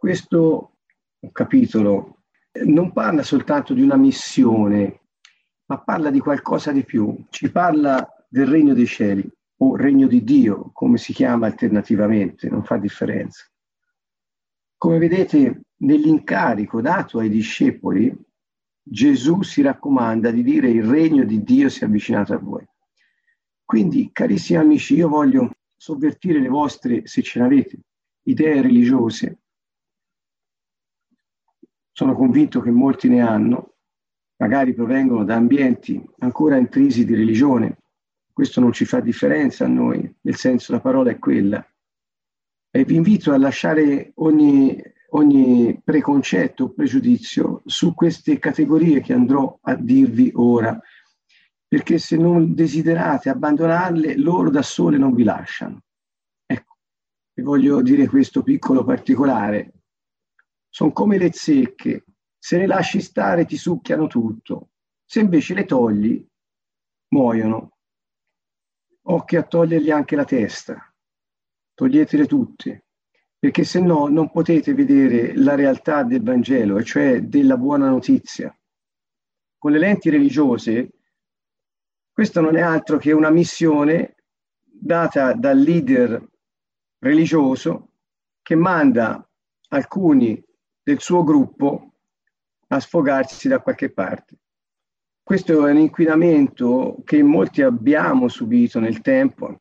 questo capitolo non parla soltanto di una missione, ma parla di qualcosa di più. Ci parla del regno dei cieli o regno di Dio, come si chiama alternativamente, non fa differenza. Come vedete, nell'incarico dato ai discepoli, Gesù si raccomanda di dire il regno di Dio si è avvicinato a voi. Quindi, carissimi amici, io voglio sovvertire le vostre, se ce n'avete, idee religiose. Sono convinto che molti ne hanno, magari provengono da ambienti ancora intrisi di religione. Questo non ci fa differenza a noi, nel senso la parola è quella. E vi invito a lasciare ogni, ogni preconcetto o pregiudizio su queste categorie che andrò a dirvi ora, perché se non desiderate abbandonarle, loro da sole non vi lasciano. Ecco, vi voglio dire questo piccolo particolare. Sono come le zecche, se le lasci stare ti succhiano tutto, se invece le togli, muoiono. Occhio a togliergli anche la testa, toglietele tutte, perché se no non potete vedere la realtà del Vangelo, e cioè della buona notizia. Con le lenti religiose questo non è altro che una missione data dal leader religioso che manda alcuni del suo gruppo a sfogarsi da qualche parte. Questo è un inquinamento che molti abbiamo subito nel tempo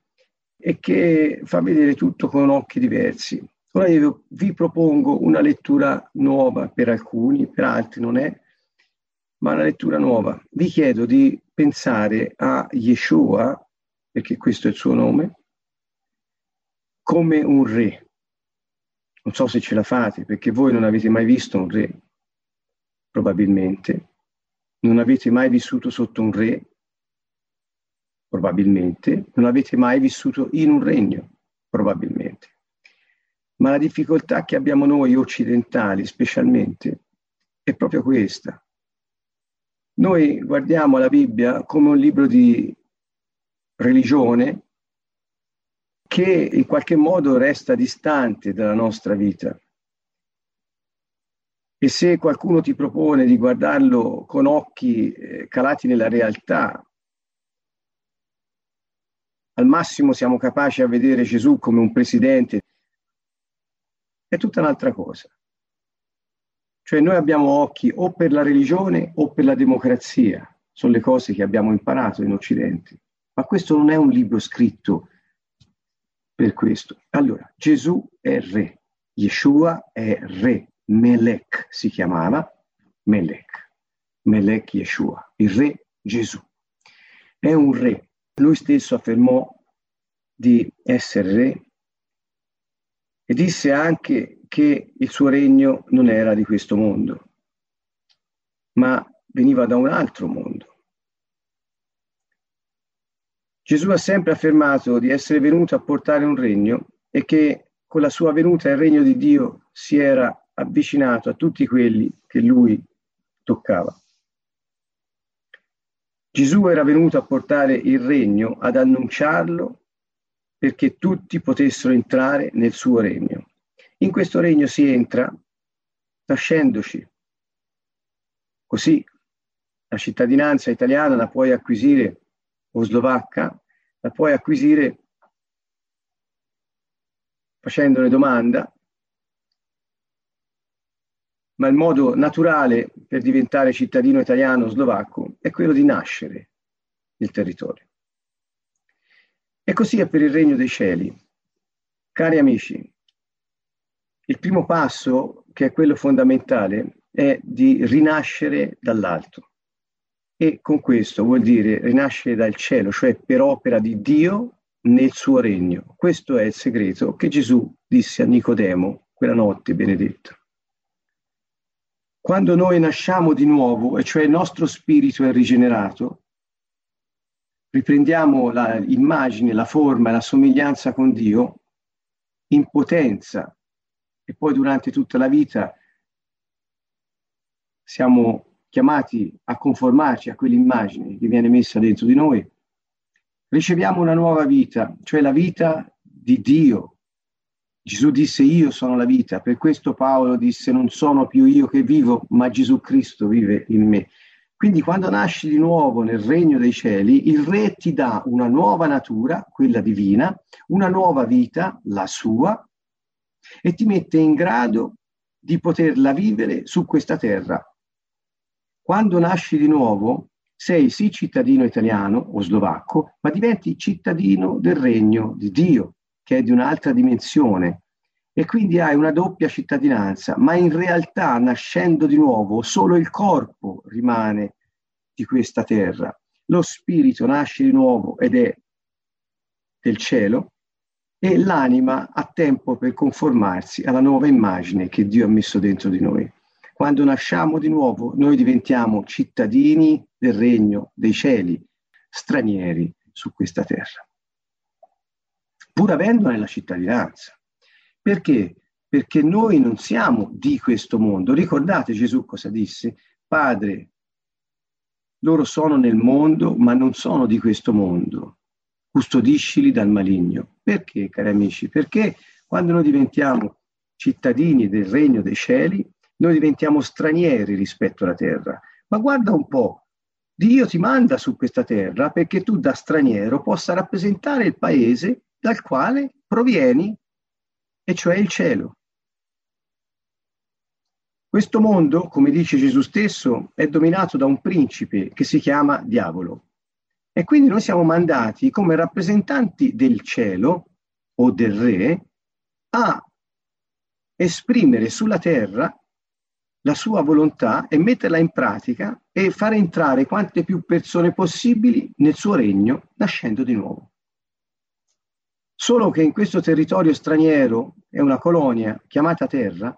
e che fa vedere tutto con occhi diversi. Ora io vi propongo una lettura nuova per alcuni, per altri non è, ma una lettura nuova. Vi chiedo di pensare a Yeshua, perché questo è il suo nome, come un re. Non so se ce la fate, perché voi non avete mai visto un re, probabilmente. Non avete mai vissuto sotto un re, probabilmente. Non avete mai vissuto in un regno, probabilmente. Ma la difficoltà che abbiamo noi occidentali, specialmente, è proprio questa noi guardiamo la Bibbia come un libro di religione che in qualche modo resta distante dalla nostra vita. E se qualcuno ti propone di guardarlo con occhi eh, calati nella realtà, al massimo siamo capaci a vedere Gesù come un presidente, è tutta un'altra cosa. Cioè noi abbiamo occhi o per la religione o per la democrazia, sono le cose che abbiamo imparato in Occidente. Ma questo non è un libro scritto per questo. Allora, Gesù è re, Yeshua è re, Melech si chiamava, Melech, Melech Yeshua, il re Gesù. È un re. Lui stesso affermò di essere re e disse anche che il suo regno non era di questo mondo, ma veniva da un altro mondo. Gesù ha sempre affermato di essere venuto a portare un regno e che con la sua venuta il regno di Dio si era avvicinato a tutti quelli che lui toccava. Gesù era venuto a portare il regno, ad annunciarlo perché tutti potessero entrare nel suo regno. In questo regno si entra nascendoci. Così la cittadinanza italiana la puoi acquisire, o slovacca, la puoi acquisire facendone domanda, ma il modo naturale per diventare cittadino italiano o slovacco è quello di nascere nel territorio. E così è per il regno dei cieli. Cari amici, il primo passo, che è quello fondamentale, è di rinascere dall'alto. E con questo vuol dire rinascere dal cielo, cioè per opera di Dio nel suo regno. Questo è il segreto che Gesù disse a Nicodemo quella notte benedetta. Quando noi nasciamo di nuovo, e cioè il nostro spirito è rigenerato, riprendiamo l'immagine, la forma e la somiglianza con Dio in potenza e poi durante tutta la vita siamo chiamati a conformarci a quell'immagine che viene messa dentro di noi, riceviamo una nuova vita, cioè la vita di Dio, Gesù disse io sono la vita, per questo Paolo disse non sono più io che vivo, ma Gesù Cristo vive in me. Quindi quando nasci di nuovo nel regno dei cieli, il re ti dà una nuova natura, quella divina, una nuova vita, la sua, e ti mette in grado di poterla vivere su questa terra. Quando nasci di nuovo, sei sì cittadino italiano o slovacco, ma diventi cittadino del regno di Dio, che è di un'altra dimensione. E quindi hai una doppia cittadinanza, ma in realtà nascendo di nuovo solo il corpo rimane di questa terra. Lo spirito nasce di nuovo ed è del cielo e l'anima ha tempo per conformarsi alla nuova immagine che Dio ha messo dentro di noi. Quando nasciamo di nuovo, noi diventiamo cittadini del regno dei cieli, stranieri su questa terra, pur avendone la cittadinanza. Perché? Perché noi non siamo di questo mondo. Ricordate Gesù cosa disse? Padre, loro sono nel mondo, ma non sono di questo mondo custodiscili dal maligno. Perché, cari amici? Perché quando noi diventiamo cittadini del regno dei cieli, noi diventiamo stranieri rispetto alla terra. Ma guarda un po', Dio ti manda su questa terra perché tu da straniero possa rappresentare il paese dal quale provieni, e cioè il cielo. Questo mondo, come dice Gesù stesso, è dominato da un principe che si chiama diavolo. E quindi noi siamo mandati come rappresentanti del cielo o del re a esprimere sulla terra la sua volontà e metterla in pratica e fare entrare quante più persone possibili nel suo regno nascendo di nuovo. Solo che in questo territorio straniero è una colonia chiamata terra,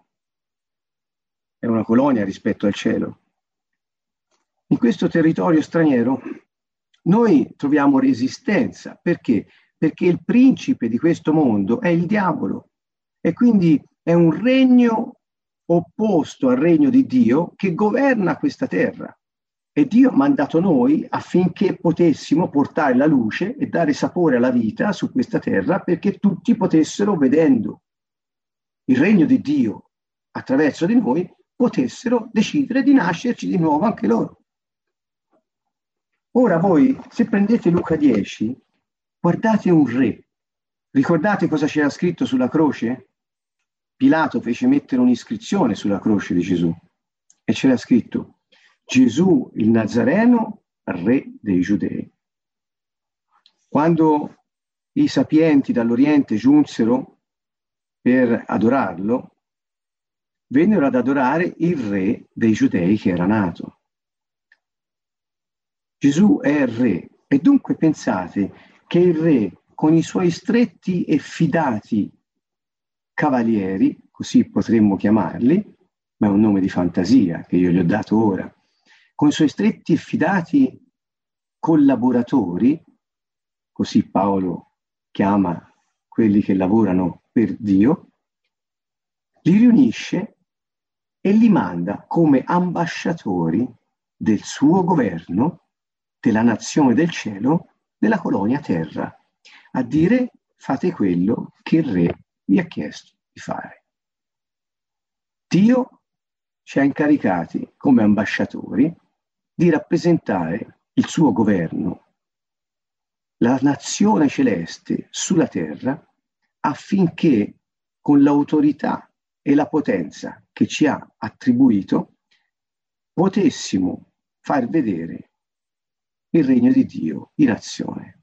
è una colonia rispetto al cielo. In questo territorio straniero noi troviamo resistenza. Perché? Perché il principe di questo mondo è il diavolo e quindi è un regno opposto al regno di Dio che governa questa terra. E Dio ha mandato noi affinché potessimo portare la luce e dare sapore alla vita su questa terra perché tutti potessero, vedendo il regno di Dio attraverso di noi, potessero decidere di nascerci di nuovo anche loro. Ora voi, se prendete Luca 10, guardate un re. Ricordate cosa c'era scritto sulla croce? Pilato fece mettere un'iscrizione sulla croce di Gesù e c'era scritto Gesù il Nazareno, re dei Giudei. Quando i sapienti dall'Oriente giunsero per adorarlo, vennero ad adorare il re dei Giudei che era nato. Gesù è re e dunque pensate che il re con i suoi stretti e fidati cavalieri, così potremmo chiamarli, ma è un nome di fantasia che io gli ho dato ora, con i suoi stretti e fidati collaboratori, così Paolo chiama quelli che lavorano per Dio, li riunisce e li manda come ambasciatori del suo governo della nazione del cielo, della colonia terra, a dire fate quello che il re vi ha chiesto di fare. Dio ci ha incaricati come ambasciatori di rappresentare il suo governo, la nazione celeste sulla terra, affinché con l'autorità e la potenza che ci ha attribuito potessimo far vedere il regno di Dio in azione.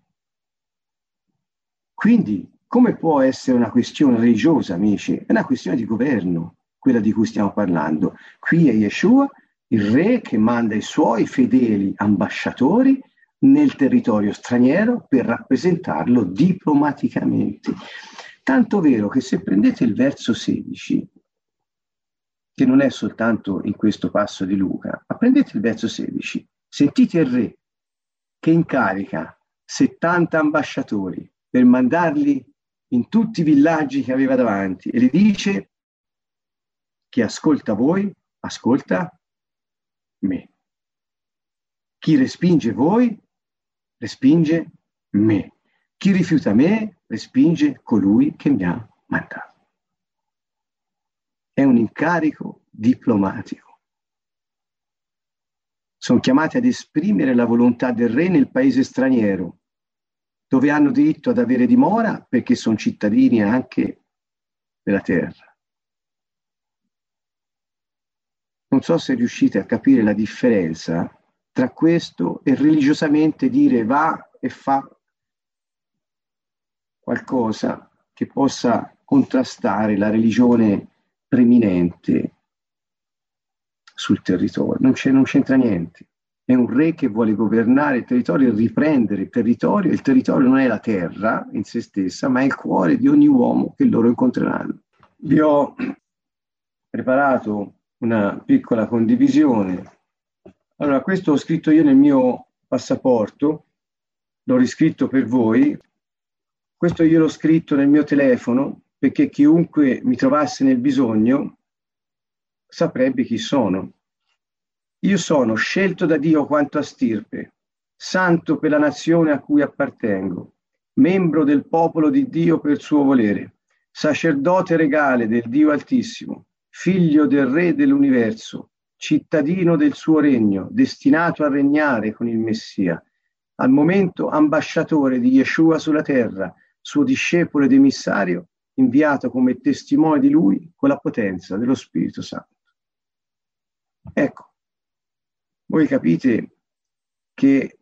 Quindi, come può essere una questione religiosa, amici? È una questione di governo, quella di cui stiamo parlando. Qui è Yeshua, il re che manda i suoi fedeli ambasciatori nel territorio straniero per rappresentarlo diplomaticamente. Tanto vero che se prendete il verso 16, che non è soltanto in questo passo di Luca, ma prendete il verso 16, sentite il re che incarica 70 ambasciatori per mandarli in tutti i villaggi che aveva davanti e gli dice chi ascolta voi, ascolta me. Chi respinge voi, respinge me. Chi rifiuta me, respinge colui che mi ha mandato. è un incarico diplomatico. Sono chiamati ad esprimere la volontà del re nel paese straniero, dove hanno diritto ad avere dimora perché sono cittadini anche della terra. Non so se riuscite a capire la differenza tra questo e religiosamente dire va e fa qualcosa che possa contrastare la religione preminente sul territorio. Non, c'entra niente. È un re che vuole governare il territorio riprendere il territorio. Il territorio non è la terra in se stessa, ma è il cuore di ogni uomo che loro incontreranno. Vi ho preparato una piccola condivisione. Allora, questo ho scritto io nel mio passaporto, l'ho riscritto per voi. Questo io l'ho scritto nel mio telefono perché chiunque mi trovasse nel bisogno saprebbe chi sono. Io sono scelto da Dio quanto a stirpe, santo per la nazione a cui appartengo, membro del popolo di Dio per suo volere, sacerdote regale del Dio Altissimo figlio del Re dell'universo, cittadino del suo regno, destinato a regnare con il Messia, al momento ambasciatore di Yeshua sulla terra, suo discepolo ed emissario, inviato come testimone di lui con la potenza dello Spirito Santo. Ecco, voi capite che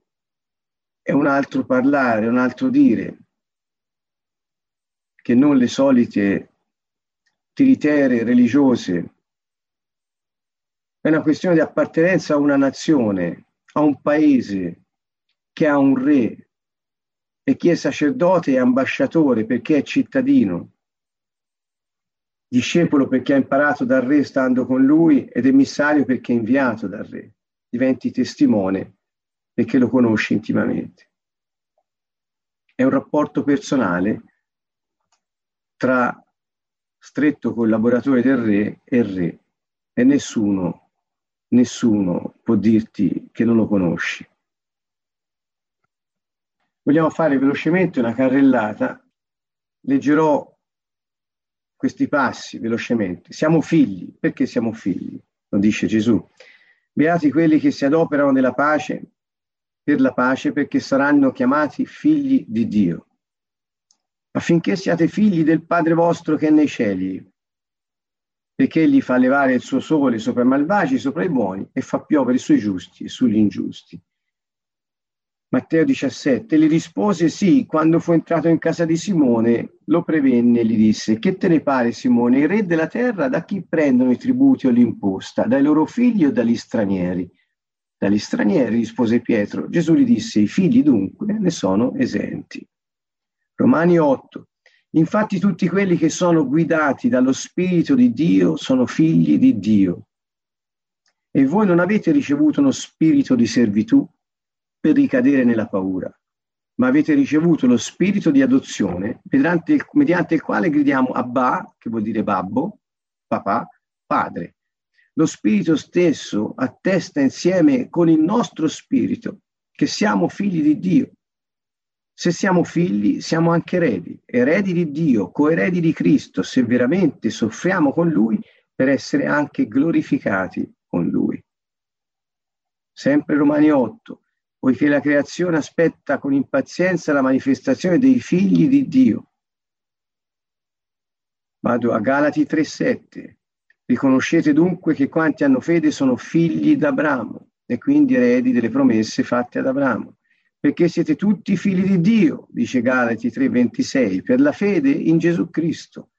è un altro parlare, un altro dire, che non le solite tiritere religiose, è una questione di appartenenza a una nazione, a un paese che ha un re e chi è sacerdote è ambasciatore perché è cittadino, discepolo perché ha imparato dal re stando con lui ed emissario perché è inviato dal re, diventi testimone perché lo conosci intimamente. È un rapporto personale tra stretto collaboratore del re e re e nessuno, nessuno può dirti che non lo conosci. Vogliamo fare velocemente una carrellata, leggerò questi passi velocemente. Siamo figli, perché siamo figli? Lo dice Gesù. Beati quelli che si adoperano nella pace, per la pace, perché saranno chiamati figli di Dio affinché siate figli del Padre vostro che è nei cieli, perché egli fa levare il suo sole sopra i malvagi, sopra i buoni, e fa piovere sui giusti e sugli ingiusti. Matteo 17 gli rispose sì, quando fu entrato in casa di Simone, lo prevenne e gli disse, che te ne pare Simone, i re della terra da chi prendono i tributi o l'imposta? Dai loro figli o dagli stranieri? Dagli stranieri, rispose Pietro. Gesù gli disse, i figli dunque ne sono esenti. Romani 8. Infatti tutti quelli che sono guidati dallo Spirito di Dio sono figli di Dio. E voi non avete ricevuto uno spirito di servitù per ricadere nella paura, ma avete ricevuto lo spirito di adozione mediante il, mediante il quale gridiamo Abba, che vuol dire babbo, papà, padre. Lo spirito stesso attesta insieme con il nostro spirito che siamo figli di Dio. Se siamo figli, siamo anche eredi, eredi di Dio, coeredi di Cristo, se veramente soffriamo con Lui per essere anche glorificati con Lui. Sempre Romani 8, poiché la creazione aspetta con impazienza la manifestazione dei figli di Dio. Vado a Galati 3:7. Riconoscete dunque che quanti hanno fede sono figli d'Abramo e quindi eredi delle promesse fatte ad Abramo perché siete tutti figli di Dio, dice Galati 3:26, per la fede in Gesù Cristo.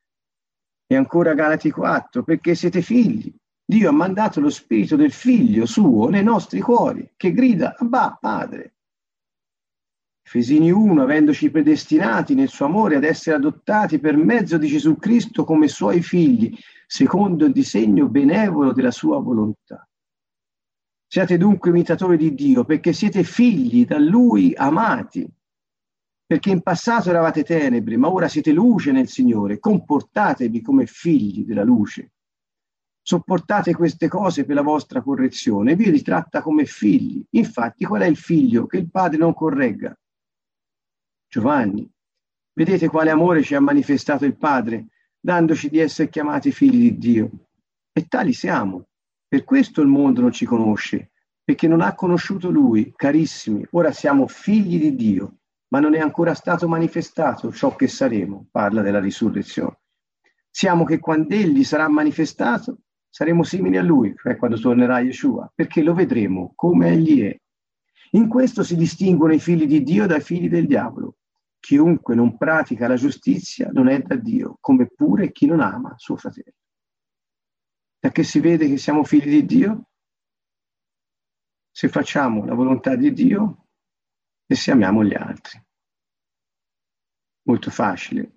E ancora Galati 4, perché siete figli. Dio ha mandato lo spirito del figlio suo nei nostri cuori, che grida, Abba, Padre. Efesini 1, avendoci predestinati nel suo amore ad essere adottati per mezzo di Gesù Cristo come suoi figli, secondo il disegno benevolo della sua volontà Siate dunque imitatori di Dio perché siete figli da Lui amati, perché in passato eravate tenebre, ma ora siete luce nel Signore, comportatevi come figli della luce. Sopportate queste cose per la vostra correzione, vi ritratta come figli. Infatti, qual è il figlio che il padre non corregga? Giovanni, vedete quale amore ci ha manifestato il Padre, dandoci di essere chiamati figli di Dio E tali siamo. Per questo il mondo non ci conosce, perché non ha conosciuto Lui, carissimi. Ora siamo figli di Dio, ma non è ancora stato manifestato ciò che saremo, parla della risurrezione. Siamo che quando Egli sarà manifestato, saremo simili a Lui, cioè quando tornerà Yeshua, perché lo vedremo come Egli è. In questo si distinguono i figli di Dio dai figli del diavolo. Chiunque non pratica la giustizia non è da Dio, come pure chi non ama suo fratello. Da che si vede che siamo figli di Dio? Se facciamo la volontà di Dio e se amiamo gli altri. Molto facile.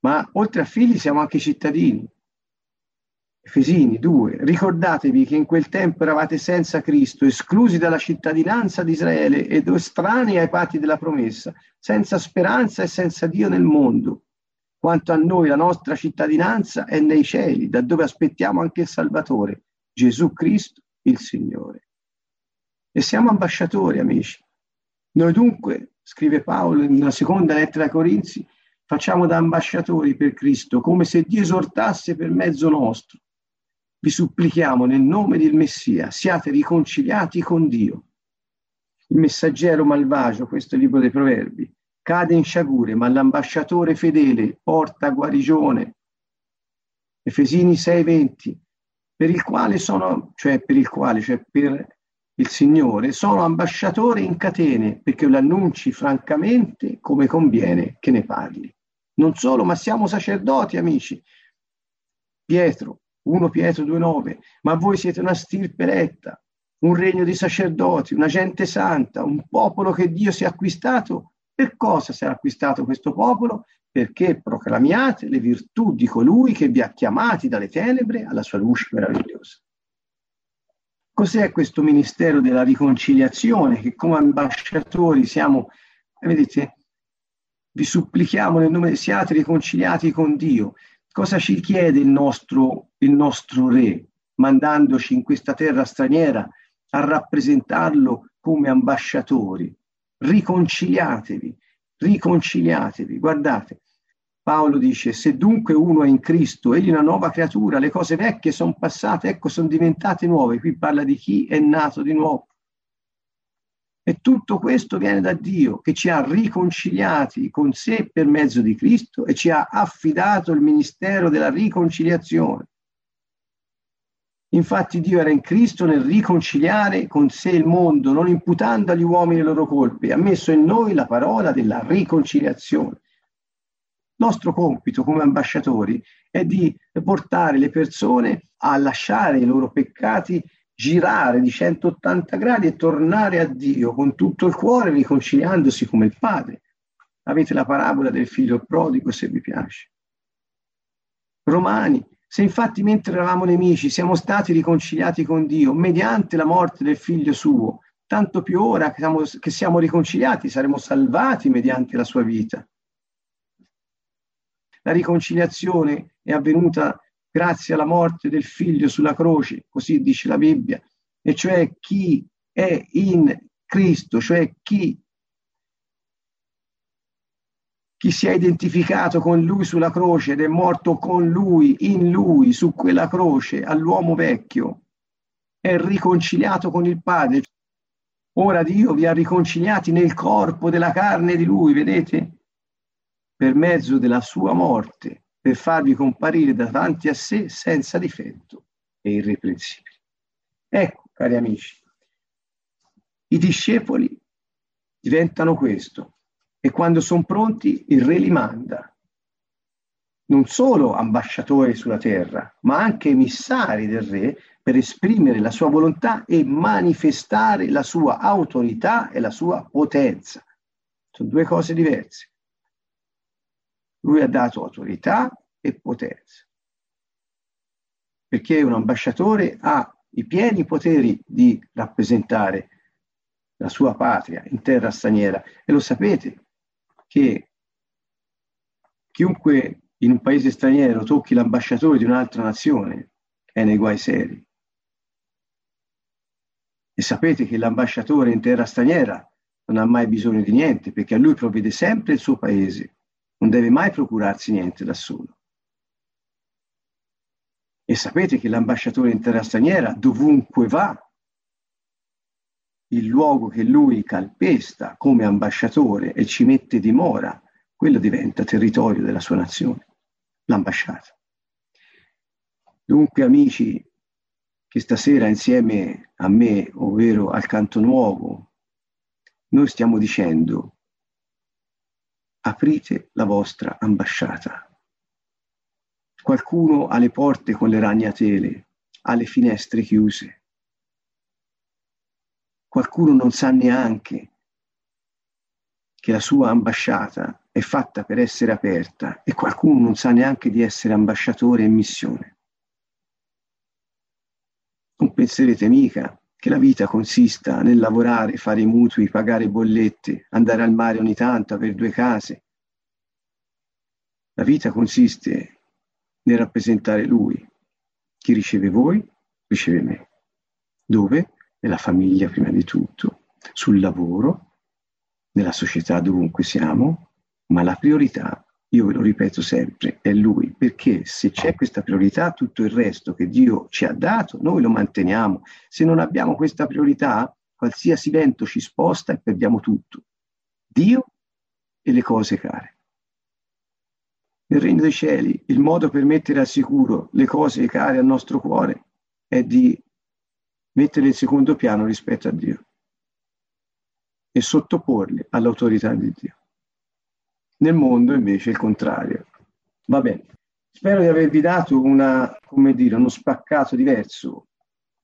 Ma oltre a figli siamo anche cittadini. Efesini 2. Ricordatevi che in quel tempo eravate senza Cristo, esclusi dalla cittadinanza di Israele ed estranei ai patti della promessa, senza speranza e senza Dio nel mondo. Quanto a noi, la nostra cittadinanza è nei cieli, da dove aspettiamo anche il Salvatore, Gesù Cristo, il Signore. E siamo ambasciatori, amici. Noi dunque, scrive Paolo nella seconda lettera ai Corinzi, facciamo da ambasciatori per Cristo, come se Dio esortasse per mezzo nostro vi supplichiamo nel nome del Messia, siate riconciliati con Dio. Il messaggero malvagio, questo è il libro dei proverbi, cade in sciagure, ma l'ambasciatore fedele porta guarigione. Efesini 6:20, per il quale sono, cioè per il quale, cioè per il Signore, sono ambasciatore in catene, perché lo annunci francamente come conviene che ne parli. Non solo, ma siamo sacerdoti, amici. Pietro, 1 Pietro 2,9, ma voi siete una stirpe eletta, un regno di sacerdoti, una gente santa, un popolo che Dio si è acquistato. Per cosa si è acquistato questo popolo? Perché proclamiate le virtù di colui che vi ha chiamati dalle tenebre alla sua luce meravigliosa. Cos'è questo ministero della riconciliazione che come ambasciatori siamo, vedete, vi supplichiamo nel nome, siate riconciliati con Dio. Cosa ci chiede il nostro, il nostro re, mandandoci in questa terra straniera a rappresentarlo come ambasciatori? Riconciliatevi, riconciliatevi. Guardate, Paolo dice, se dunque uno è in Cristo, egli è una nuova creatura, le cose vecchie sono passate, ecco, sono diventate nuove. Qui parla di chi è nato di nuovo. E tutto questo viene da Dio che ci ha riconciliati con sé per mezzo di Cristo e ci ha affidato il ministero della riconciliazione. Infatti Dio era in Cristo nel riconciliare con sé il mondo, non imputando agli uomini le loro colpe, ha messo in noi la parola della riconciliazione. Il nostro compito come ambasciatori è di portare le persone a lasciare i loro peccati girare di 180 gradi e tornare a Dio con tutto il cuore, riconciliandosi come il Padre. Avete la parabola del figlio prodigo se vi piace. Romani, se infatti mentre eravamo nemici siamo stati riconciliati con Dio mediante la morte del figlio suo, tanto più ora che siamo, che siamo riconciliati saremo salvati mediante la sua vita. La riconciliazione è avvenuta grazie alla morte del figlio sulla croce, così dice la Bibbia, e cioè chi è in Cristo, cioè chi, chi si è identificato con lui sulla croce ed è morto con lui, in lui, su quella croce, all'uomo vecchio, è riconciliato con il Padre. Ora Dio vi ha riconciliati nel corpo della carne di lui, vedete? Per mezzo della sua morte per farvi comparire davanti a sé senza difetto e irreprensibili. Ecco, cari amici, i discepoli diventano questo e quando sono pronti il re li manda non solo ambasciatori sulla terra, ma anche emissari del re per esprimere la sua volontà e manifestare la sua autorità e la sua potenza. Sono due cose diverse. Lui ha dato autorità e potenza. Perché un ambasciatore ha i pieni poteri di rappresentare la sua patria in terra straniera. E lo sapete che chiunque in un paese straniero tocchi l'ambasciatore di un'altra nazione è nei guai seri. E sapete che l'ambasciatore in terra straniera non ha mai bisogno di niente perché a lui provvede sempre il suo paese non deve mai procurarsi niente da solo. E sapete che l'ambasciatore in terra straniera, dovunque va, il luogo che lui calpesta come ambasciatore e ci mette dimora, quello diventa territorio della sua nazione, l'ambasciata. Dunque, amici, che stasera insieme a me, ovvero al canto nuovo, noi stiamo dicendo aprite la vostra ambasciata. Qualcuno ha le porte con le ragnatele, ha le finestre chiuse. Qualcuno non sa neanche che la sua ambasciata è fatta per essere aperta e qualcuno non sa neanche di essere ambasciatore in missione. Non penserete mica che la vita consista nel lavorare, fare i mutui, pagare bollette, andare al mare ogni tanto, avere due case. La vita consiste nel rappresentare Lui. Chi riceve voi, riceve me. Dove? Nella famiglia prima di tutto, sul lavoro, nella società dovunque siamo, ma la priorità io ve lo ripeto sempre, è Lui, perché se c'è questa priorità, tutto il resto che Dio ci ha dato, noi lo manteniamo. Se non abbiamo questa priorità, qualsiasi vento ci sposta e perdiamo tutto. Dio e le cose care. Nel regno dei cieli, il modo per mettere al sicuro le cose care al nostro cuore è di mettere in secondo piano rispetto a Dio e sottoporli all'autorità di Dio. Nel mondo invece il contrario. Va bene. Spero di avervi dato una, dire, uno spaccato diverso.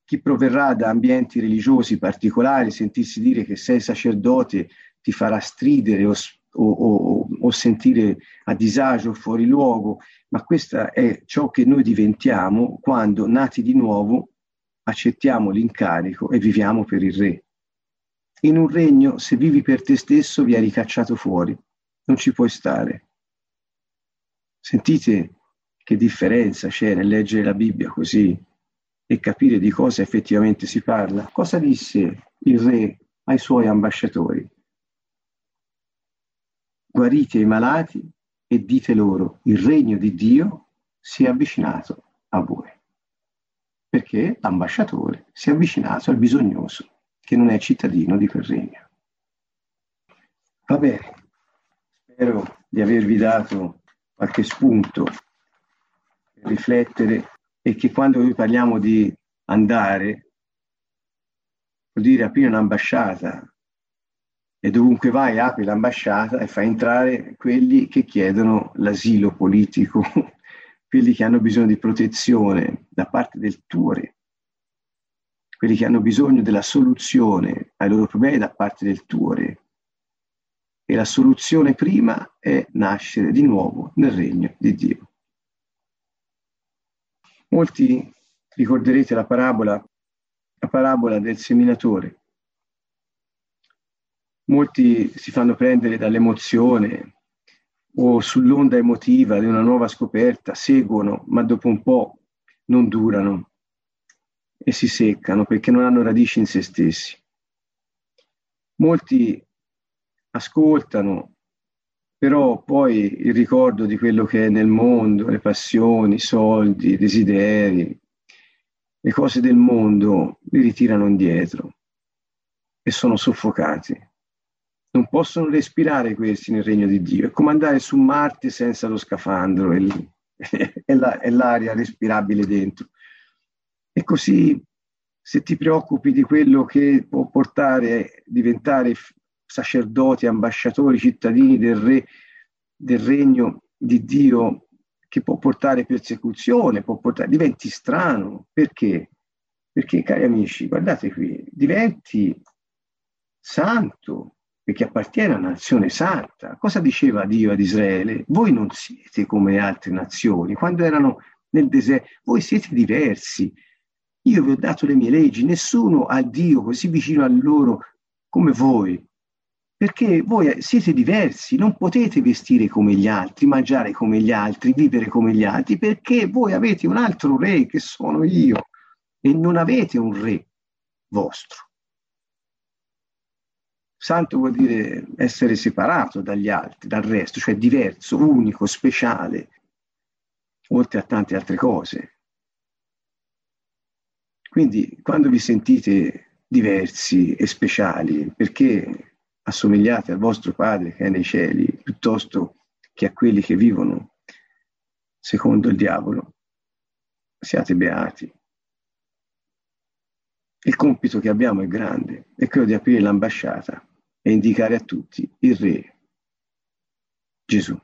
Chi proverrà da ambienti religiosi particolari, sentirsi dire che sei sacerdote ti farà stridere o, o, o, o sentire a disagio fuori luogo, ma questo è ciò che noi diventiamo quando, nati di nuovo, accettiamo l'incarico e viviamo per il Re. In un regno, se vivi per te stesso, vi hai ricacciato fuori non ci puoi stare. Sentite che differenza c'è nel leggere la Bibbia così e capire di cosa effettivamente si parla. Cosa disse il re ai suoi ambasciatori? Guarite i malati e dite loro, il regno di Dio si è avvicinato a voi. Perché l'ambasciatore si è avvicinato al bisognoso, che non è cittadino di quel regno. Va bene, Spero di avervi dato qualche spunto per riflettere e che quando noi parliamo di andare, vuol dire aprire un'ambasciata. E dovunque vai apri l'ambasciata e fai entrare quelli che chiedono l'asilo politico, quelli che hanno bisogno di protezione da parte del tuo re, quelli che hanno bisogno della soluzione ai loro problemi da parte del tuo re e la soluzione prima è nascere di nuovo nel regno di Dio. Molti ricorderete la parabola, la parabola del seminatore. Molti si fanno prendere dall'emozione o sull'onda emotiva di una nuova scoperta, seguono, ma dopo un po' non durano e si seccano perché non hanno radici in se stessi. Molti ascoltano, però poi il ricordo di quello che è nel mondo, le passioni, i soldi, i desideri, le cose del mondo, li ritirano indietro e sono soffocati. Non possono respirare questi nel regno di Dio. È come andare su Marte senza lo scafandro e, la, l'aria respirabile dentro. E così se ti preoccupi di quello che può portare a diventare sacerdoti, ambasciatori, cittadini del, re, del regno di Dio che può portare persecuzione, può portare, diventi strano. Perché? Perché, cari amici, guardate qui, diventi santo, perché appartiene a una nazione santa. Cosa diceva Dio ad Israele? Voi non siete come altre nazioni. Quando erano nel deserto, voi siete diversi. Io vi ho dato le mie leggi, nessuno ha Dio così vicino a loro come voi perché voi siete diversi, non potete vestire come gli altri, mangiare come gli altri, vivere come gli altri, perché voi avete un altro re che sono io e non avete un re vostro. Santo vuol dire essere separato dagli altri, dal resto, cioè diverso, unico, speciale, oltre a tante altre cose. Quindi quando vi sentite diversi e speciali, perché assomigliate al vostro Padre che è nei cieli, piuttosto che a quelli che vivono secondo il diavolo, siate beati. Il compito che abbiamo è grande, è quello di aprire l'ambasciata e indicare a tutti il Re, Gesù.